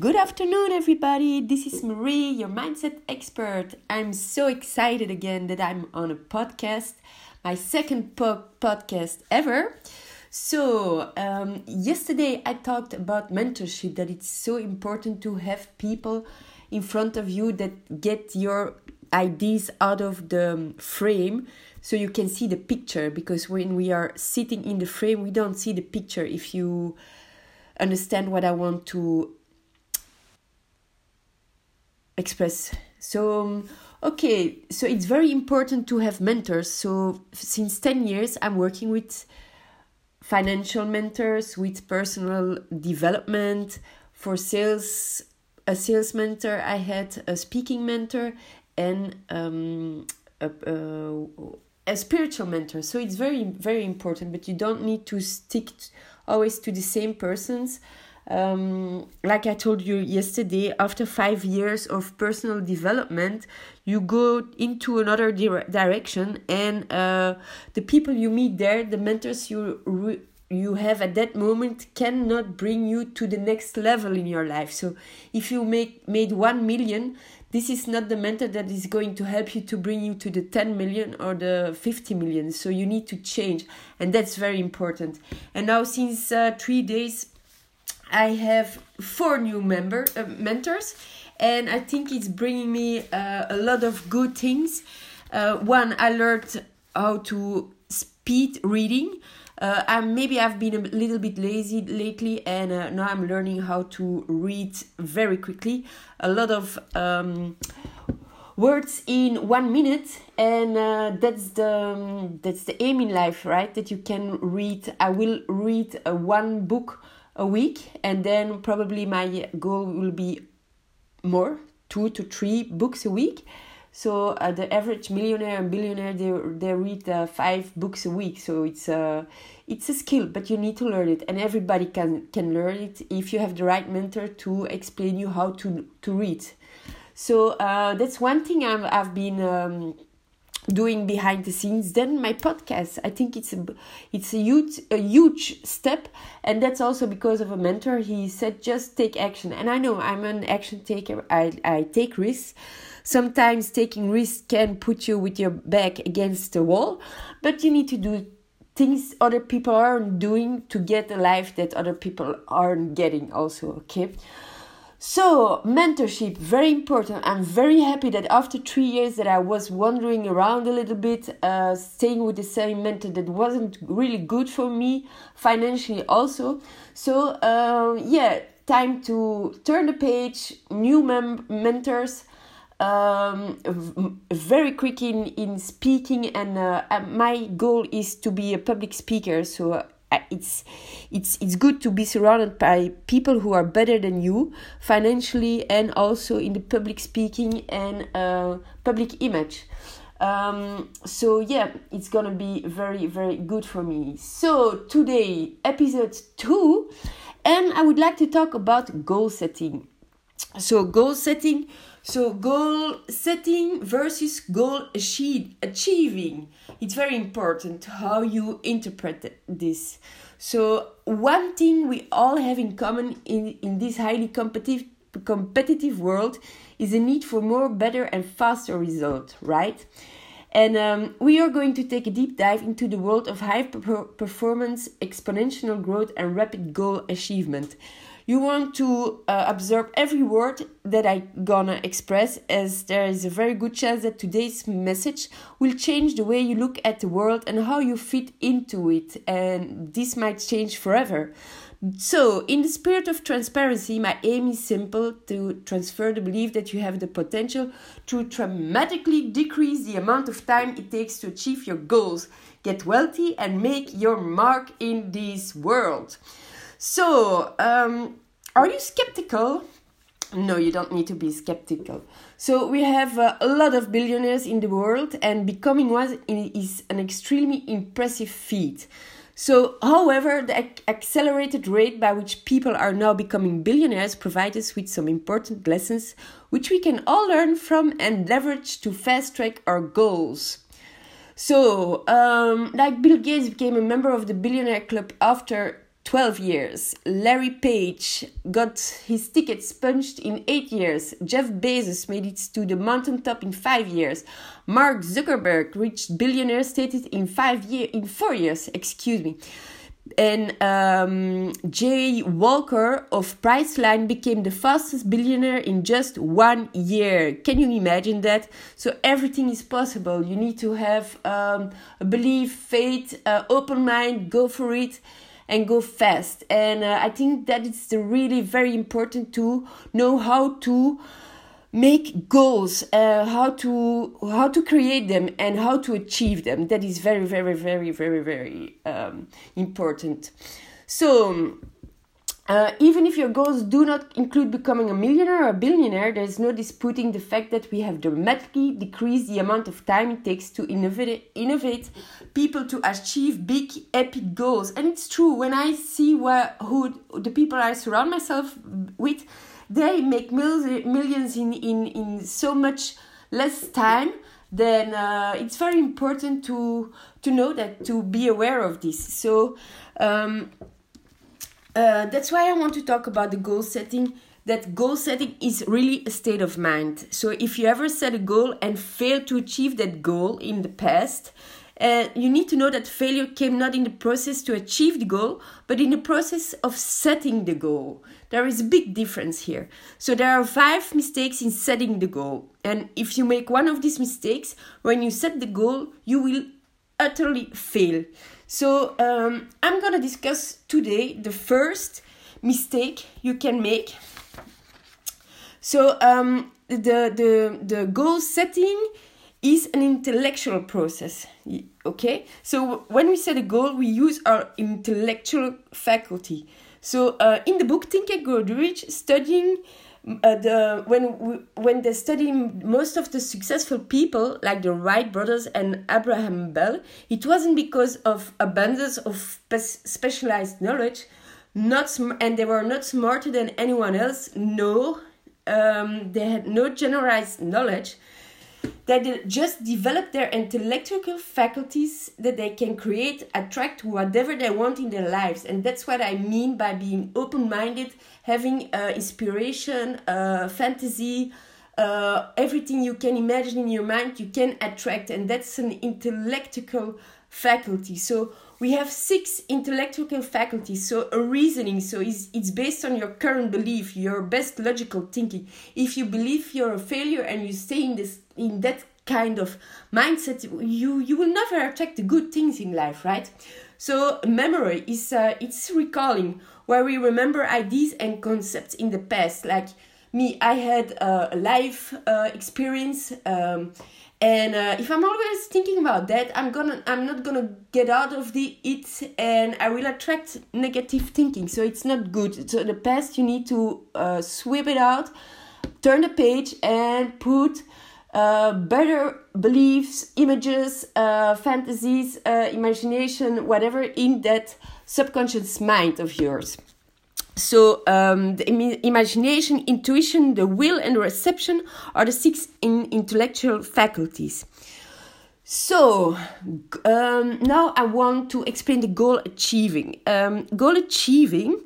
Good afternoon, everybody. This is Marie, your mindset expert. I'm so excited again that I'm on a podcast, my second po- podcast ever. So, um, yesterday I talked about mentorship, that it's so important to have people in front of you that get your ideas out of the frame so you can see the picture because when we are sitting in the frame we don't see the picture if you understand what i want to express. So um, okay so it's very important to have mentors. So since 10 years i'm working with financial mentors with personal development. For sales a sales mentor i had a speaking mentor and um, a, a, a spiritual mentor. So it's very very important but you don't need to stick always to the same persons um, like I told you yesterday, after five years of personal development, you go into another dire- direction, and uh, the people you meet there, the mentors you re- you have at that moment, cannot bring you to the next level in your life. So, if you make made one million, this is not the mentor that is going to help you to bring you to the 10 million or the 50 million. So, you need to change, and that's very important. And now, since uh, three days I have four new member uh, mentors, and I think it's bringing me uh, a lot of good things. Uh, one, I learned how to speed reading. Uh, and maybe I've been a little bit lazy lately, and uh, now I'm learning how to read very quickly. A lot of um, words in one minute, and uh, that's the um, that's the aim in life, right? That you can read. I will read one book a week and then probably my goal will be more two to three books a week. So uh, the average millionaire and billionaire they they read uh, five books a week. So it's a it's a skill but you need to learn it and everybody can can learn it if you have the right mentor to explain you how to to read. So uh, that's one thing I've, I've been um, doing behind the scenes then my podcast i think it's a it's a huge a huge step. And that's also because of a mentor. He said just take action. And i know i'm an action taker. I i take risks. Sometimes taking risks can put you with your back against the wall but you need to do things other people aren't doing to get a life that other people aren't getting also okay so, mentorship, very important. I'm very happy that after three years that I was wandering around a little bit, uh, staying with the same mentor that wasn't really good for me financially, also. So, uh, yeah, time to turn the page, new mem- mentors. Um, very quick in, in speaking, and uh, my goal is to be a public speaker. So, it's it's it's good to be surrounded by people who are better than you financially and also in the public speaking and uh, public image. Um, so yeah it's gonna be very very good for me. So today episode 2 and i would like to talk about goal setting. So goal setting so goal setting versus goal achieve, achieving. It's very important how you interpret this. So one thing we all have in common in, in this highly competitive competitive world is a need for more, better, and faster result, right? And um, we are going to take a deep dive into the world of high performance, exponential growth, and rapid goal achievement you want to uh, absorb every word that i gonna express as there is a very good chance that today's message will change the way you look at the world and how you fit into it and this might change forever so, in the spirit of transparency, my aim is simple to transfer the belief that you have the potential to dramatically decrease the amount of time it takes to achieve your goals, get wealthy, and make your mark in this world. So, um, are you skeptical? No, you don't need to be skeptical. So, we have uh, a lot of billionaires in the world, and becoming one is an extremely impressive feat. So, however, the ac- accelerated rate by which people are now becoming billionaires provides us with some important lessons which we can all learn from and leverage to fast track our goals. So, um, like Bill Gates became a member of the Billionaire Club after 12 years. Larry Page got his tickets punched in 8 years. Jeff Bezos made it to the mountaintop in 5 years. Mark Zuckerberg reached billionaire status in 5 year in 4 years, excuse me. And um, Jay Walker of Priceline became the fastest billionaire in just one year. Can you imagine that? So everything is possible. You need to have um, a belief, faith, uh, open mind, go for it and go fast. And uh, I think that it's really very important to know how to make goals, uh, how to how to create them, and how to achieve them. That is very, very, very, very, very um, important. So. Uh, even if your goals do not include becoming a millionaire or a billionaire, there is no disputing the fact that we have dramatically decreased the amount of time it takes to innovate, innovate people to achieve big, epic goals. And it's true when I see who the people I surround myself with, they make millions in, in, in so much less time then uh, it's very important to to know that to be aware of this so um, uh, that's why I want to talk about the goal setting. That goal setting is really a state of mind. So if you ever set a goal and fail to achieve that goal in the past, uh, you need to know that failure came not in the process to achieve the goal, but in the process of setting the goal. There is a big difference here. So there are five mistakes in setting the goal. And if you make one of these mistakes, when you set the goal, you will utterly fail. So um, I'm gonna discuss today the first mistake you can make. So um, the the the goal setting is an intellectual process. Okay, so when we set a goal, we use our intellectual faculty. So uh, in the book Think and Grow Rich, studying uh, the when when they study most of the successful people like the Wright brothers and Abraham Bell, it wasn't because of abundance of specialized knowledge, not and they were not smarter than anyone else. No, um, they had no generalized knowledge they just develop their intellectual faculties that they can create, attract whatever they want in their lives. And that's what I mean by being open minded, having uh, inspiration, uh, fantasy, uh, everything you can imagine in your mind, you can attract. And that's an intellectual faculty. So we have six intellectual faculties. So a reasoning, so it's, it's based on your current belief, your best logical thinking. If you believe you're a failure and you stay in this in that kind of mindset, you you will never attract the good things in life, right? So memory is uh, it's recalling where we remember ideas and concepts in the past, like me i had a life uh, experience um, and uh, if i'm always thinking about that i'm gonna i'm not gonna get out of the it and i will attract negative thinking. So it's not good. So the past you need to uh, sweep it out turn the page and put uh, better beliefs images uh, fantasies uh, imagination whatever in that subconscious mind of yours so um, the Im imagination, intuition, the will, and reception are the six in intellectual faculties. So um, now I want to explain the goal achieving. Um, goal achieving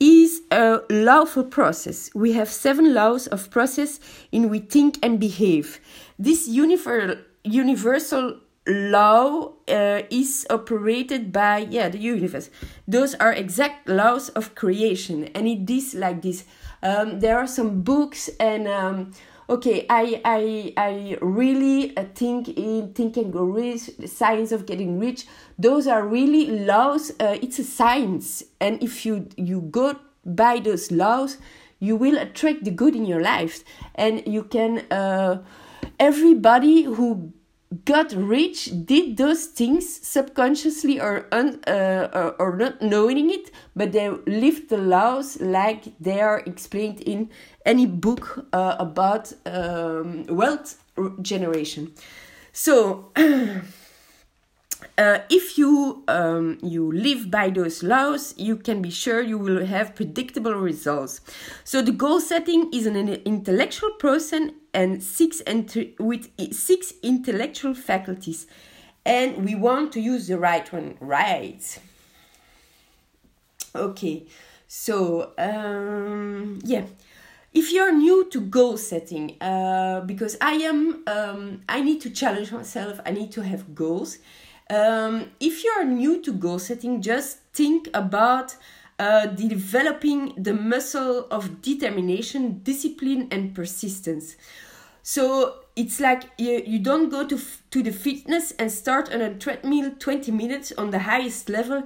is a lawful process. We have seven laws of process in we think and behave. This universal law uh, is operated by yeah the universe those are exact laws of creation and it is like this um, there are some books and um, okay i i i really uh, think in thinking rich science of getting rich those are really laws uh, it's a science. And if you you go by those laws you will attract the good in your life. And you can uh, everybody who got rich did those things subconsciously or un, uh, or, or not knowing it but they lived the laws like they are explained in any book uh, about um, wealth generation so Uh, if you um, you live by those laws, you can be sure you will have predictable results. So the goal setting is an intellectual process and six ent- with six intellectual faculties, and we want to use the right one, right? Okay, so um, yeah, if you're new to goal setting, uh, because I am, um, I need to challenge myself. I need to have goals. Um, if you're new to goal setting, just think about uh, developing the muscle of determination, discipline, and persistence. So it's like you, you don't go to, to the fitness and start on a treadmill 20 minutes on the highest level.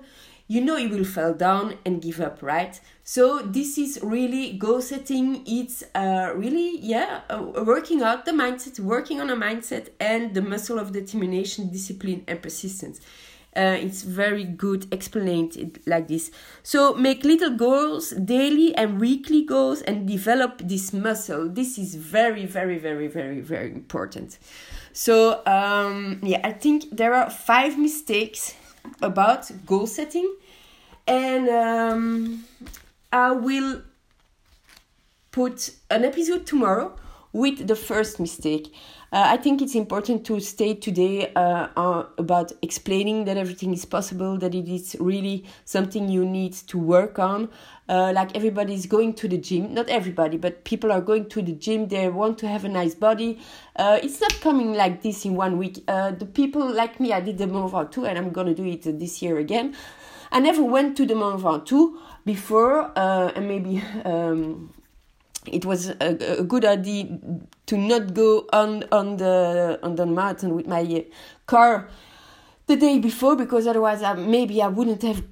You know you will fall down and give up, right? So this is really goal setting. It's uh, really, yeah, uh, working out the mindset, working on a mindset and the muscle of determination, discipline, and persistence. Uh, it's very good explained like this. So make little goals, daily and weekly goals, and develop this muscle. This is very, very, very, very, very important. So um, yeah, I think there are five mistakes about goal setting, and um, I will put an episode tomorrow with the first mistake. Uh, I think it's important to stay today uh, uh, about explaining that everything is possible, that it is really something you need to work on. Uh, like everybody is going to the gym, not everybody, but people are going to the gym, they want to have a nice body. Uh, it's not coming like this in one week. Uh, the people like me, I did the Mont Ventoux and I'm to do it this year again. I never went to the Mont Ventoux before, and maybe. Um, it was a, a, good idea to not go on on the on the mountain with my car the day before because otherwise I, maybe I wouldn't have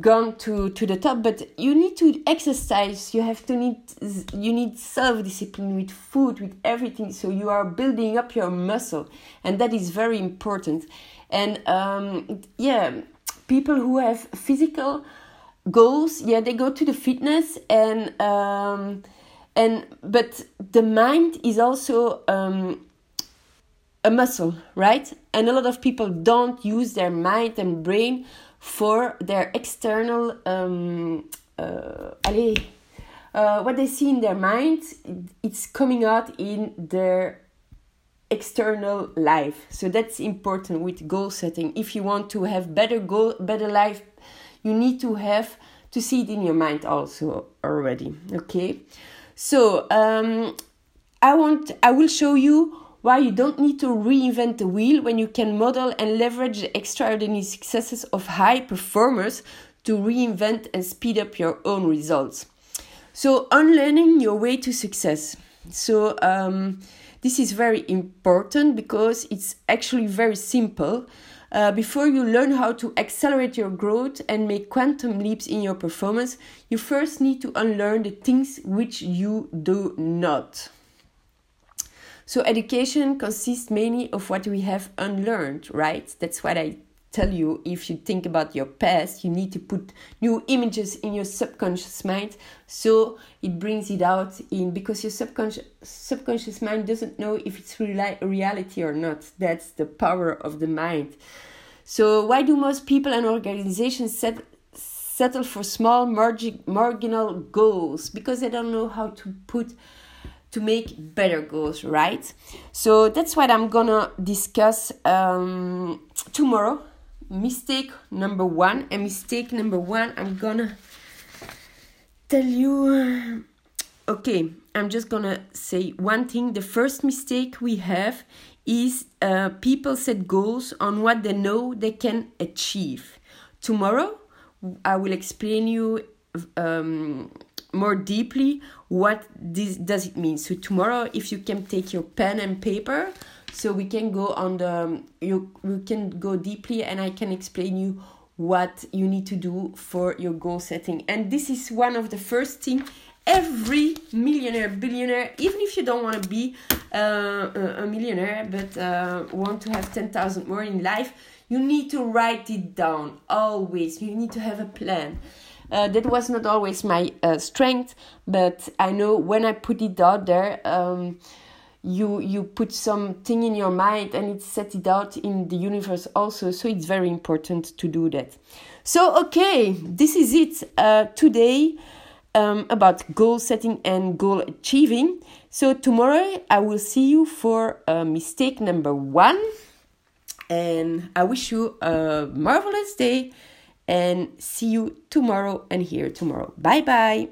gone to to the top. But you need to exercise. You have to need you need self discipline with food with everything. So you are building up your muscle and that is very important. And um, yeah people who have physical goals yeah they go to the fitness and um, and but the mind is also um, a muscle right? And a lot of people don't use their mind and brain for their external um, uh, uh, what they see in their mind it's coming out in their external life. So that's important with goal setting. If you want to have better goal better life you need to have to see it in your mind also already okay so um, I want I will show you why you don't need to reinvent the wheel when you can model and leverage the extraordinary successes of high performers to reinvent and speed up your own results. So unlearning your way to success. So um, this is very important because it's actually very simple. Uh, before you learn how to accelerate your growth and make quantum leaps in your performance, you first need to unlearn the things which you do not. So, education consists mainly of what we have unlearned, right? That's what I tell you if you think about your past you need to put new images in your subconscious mind. So it brings it out in because your subconscious subconscious mind doesn't know if it's reali- reality or not. That's the power of the mind. So why do most people and organizations set, settle for small margin, marginal goals? Because they don't know how to put to make better goals right? So that's what i'm gonna discuss um, tomorrow mistake number one and mistake number one i'm gonna tell you okay i'm just gonna say one thing. The first mistake we have is uh, people set goals on what they know they can achieve. Tomorrow i will explain you um, more deeply what this does it mean. So tomorrow if you can take your pen and paper so we can go on the you we can go deeply and i can explain you what you need to do for your goal setting. And this is one of the first thing every millionaire billionaire even if you don't want to be uh, a millionaire but uh, want to have 10000 more in life you need to write it down always. You need to have a plan. Uh, that was not always my uh, strength but i know when i put it out there um, you you put something in your mind and it set it out in the universe also so it's very important to do that so okay this is it uh, today um, about goal setting and goal achieving so tomorrow i will see you for uh, mistake number one and i wish you a marvelous day and see you tomorrow and here tomorrow. Bye bye.